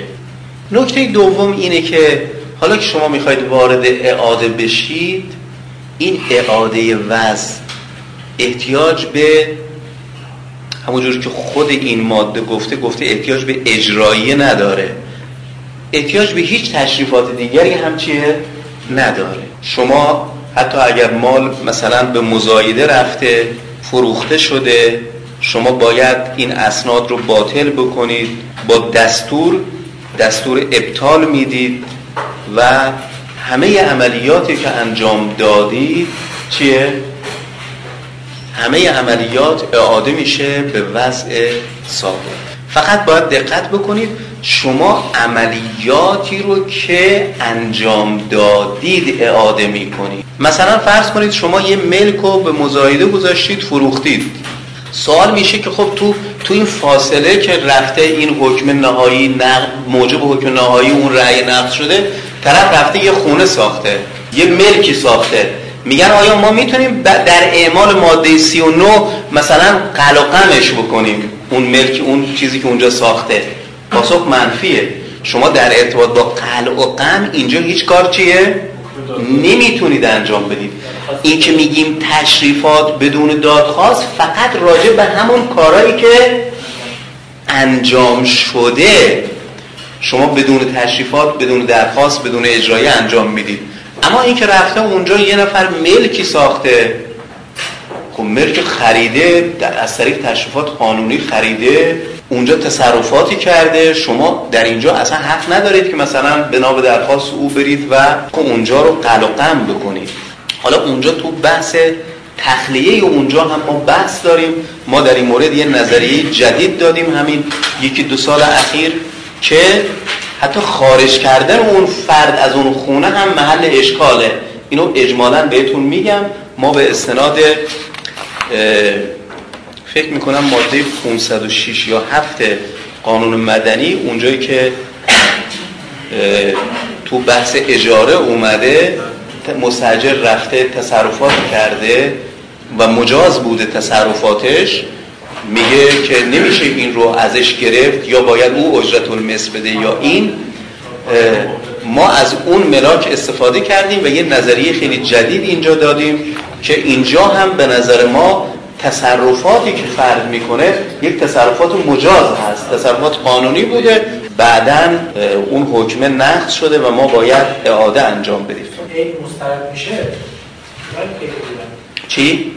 نکته دوم اینه که حالا که شما می‌خواید وارد اعاده بشید این اعاده وضع احتیاج به همونجور که خود این ماده گفته گفته احتیاج به اجرایی نداره. احتیاج به هیچ تشریفات دیگری هم چیه؟ نداره. شما حتی اگر مال مثلا به مزایده رفته فروخته شده شما باید این اسناد رو باطل بکنید با دستور دستور ابطال می‌دید و همه عملیاتی که انجام دادید چیه؟ همه عملیات اعاده میشه به وضع سابق فقط باید دقت بکنید شما عملیاتی رو که انجام دادید اعاده می‌کنید مثلا فرض کنید شما یه ملک رو به مزایده گذاشتید فروختید. سوال میشه که خب تو تو این فاصله که رفته این حکم نهایی نقد موجب حکم نهایی اون رأی نقد شده طرف رفته یه خونه ساخته یه ملکی ساخته. میگن آیا ما می‌تونیم در اعمال ماده 39 مثلا قلقمش بکنیم اون ملک اون چیزی که اونجا ساخته. پاسخ منفیه. شما در ارتباط با قلع و قم اینجا هیچ کار چیه؟ نمی‌تونید انجام بدید. این که میگیم تشریفات بدون دادخواست فقط راجع به همون کارهایی که انجام شده. شما بدون تشریفات بدون درخواست بدون اجرایی انجام می‌دید. اما این که رفته اونجا یه نفر ملکی ساخته. خب ملک خریده از طریق تشریفات قانونی خریده. اونجا تصرفاتی کرده شما در اینجا اصلا حق ندارید که مثلا بنا به درخواست او برید و اونجا رو قل و قم بکنید. حالا اونجا تو بحث تخلیه اونجا هم ما بحث داریم. ما در این مورد یه نظریه جدید دادیم همین یکی دو سال اخیر که حتی خارج کردن اون فرد از اون خونه هم محل اشکاله. اینو اجمالا بهتون میگم. ما به استناد فکر می‌کنم ماده 506 یا 7 قانون مدنی اونجایی که تو بحث اجاره اومده مستجر رفته تصرفات کرده و مجاز بوده تصرفاتش میگه که نمیشه این رو ازش گرفت یا باید او اجرت المثل بده یا این. ما از اون ملاک استفاده کردیم و یه نظریه خیلی جدید اینجا دادیم که اینجا هم به نظر ما تصرفاتی که فرد می‌کنه یک تصرفات مجاز هست. تصرفات قانونی بوده. بعدا اون حکمه نقض شده و ما باید اعاده انجام بدیم. مسترد میشه چی؟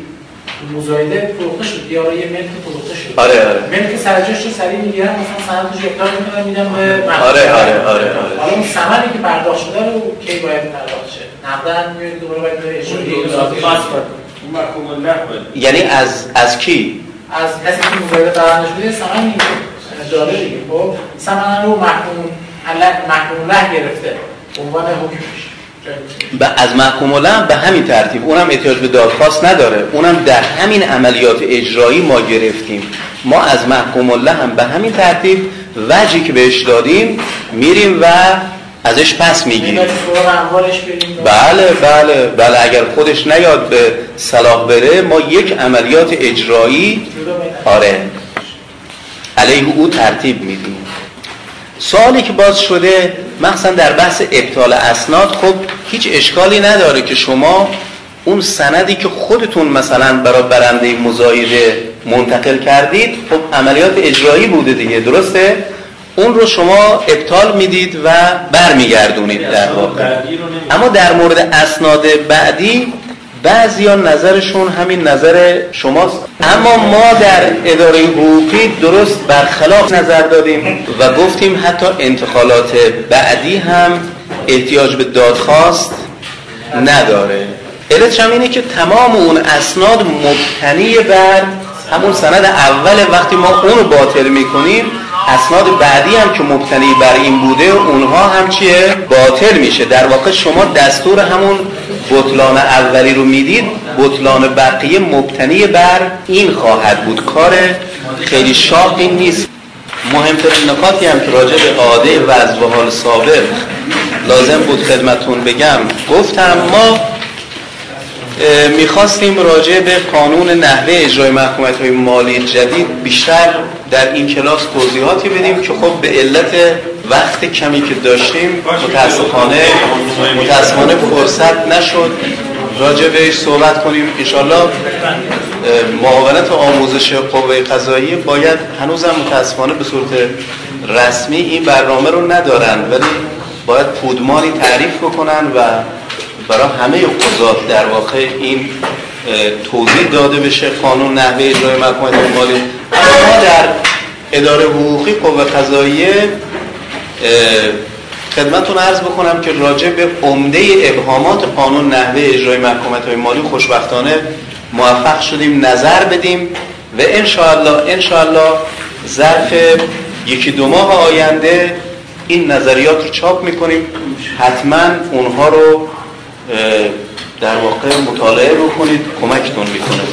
مزایده فروخته شد. یا یه ملک فروخته شد. آره آره. ملک سرجش رو سریع می‌گیرن مثلا سندش اقدار می‌کنن میدن به آره آره آره آره. حالا اون ثمنی که پرداخت شده رو کی باید پرداخت شه؟ نقدن میاد دوباره باید بره یعنی از از کی؟ از کسی که برندش بوده ثمن میگه داره دیگه. خب ثمن رو محکوم محکوم له گرفته. عنوان حکمش. از محکوم به همین ترتیب. اونم احتیاج به دادخواست نداره. اونم در همین عملیات اجرایی ما گرفتیم. ما از محکوم هم به همین ترتیب وجهی که بهش دادیم میریم و ازش پس می‌گیریم. بله بله بله. اگر خودش نیاد به صلاح بره ما یک عملیات اجرایی آره. علیه او ترتیب میدیم. سوالی که باز شده مخصوصا در بحث ابطال اسناد خب هیچ اشکالی نداره که شما اون سندی که خودتون مثلا برای برنده مزایده منتقل کردید خب عملیات اجرایی بوده دیگه درسته؟ اون رو شما ابطال می‌دید و برمیگردونید در واقع. اما در مورد اسناد بعدی بعضی ها نظرشون همین نظر شماست. اما ما در اداره حقوقی درست برخلاف نظر دادیم و گفتیم حتی انتقالات بعدی هم احتیاج به دادخواست نداره. علتش هم اینه که تمام اون اسناد مبتنی بر همون سند اول وقتی ما اونو باطل می‌کنیم اسناد بعدی هم که مبتنی بر این بوده اونها هم چیه؟ باطل میشه. در واقع شما دستور همون بطلان اولی رو می‌دید بطلان بقیه مبتنی بر این خواهد بود. کار خیلی شاقی نیست. مهمترین نکاتی هم که راجع به وضع و حال سابق لازم بود خدمتون بگم. گفتم ما می‌خواستیم راجع به قانون نحوه اجرای محکومیت های مالی جدید بیشتر در این کلاس توضیحاتی بدیم که خب به علت وقت کمی که داشتیم متاسفانه متاسفانه فرصت نشد راجع بهش صحبت کنیم. انشالله معاونت آموزش قوه قضایی باید هنوزم متاسفانه به صورت رسمی این برنامه رو ندارن ولی باید پودمانی تعریف بکنن و برای همه قضات در واقع این توضیح داده بشه قانون نحوه اجرای محکومیت مالی ما در اداره حقوقی قوه قضاییه خدمتون عرض بکنم که راجع به عمده ابهامات قانون نحوه اجرای محکومیت های مالی خوشبختانه موفق شدیم نظر بدیم و انشاءالله انشاءالله ظرف یکی دو ماه آینده این نظریات رو چاپ می‌کنیم. حتما اونها رو در واقع مطالعه رو کنید کمکتون می‌کنه.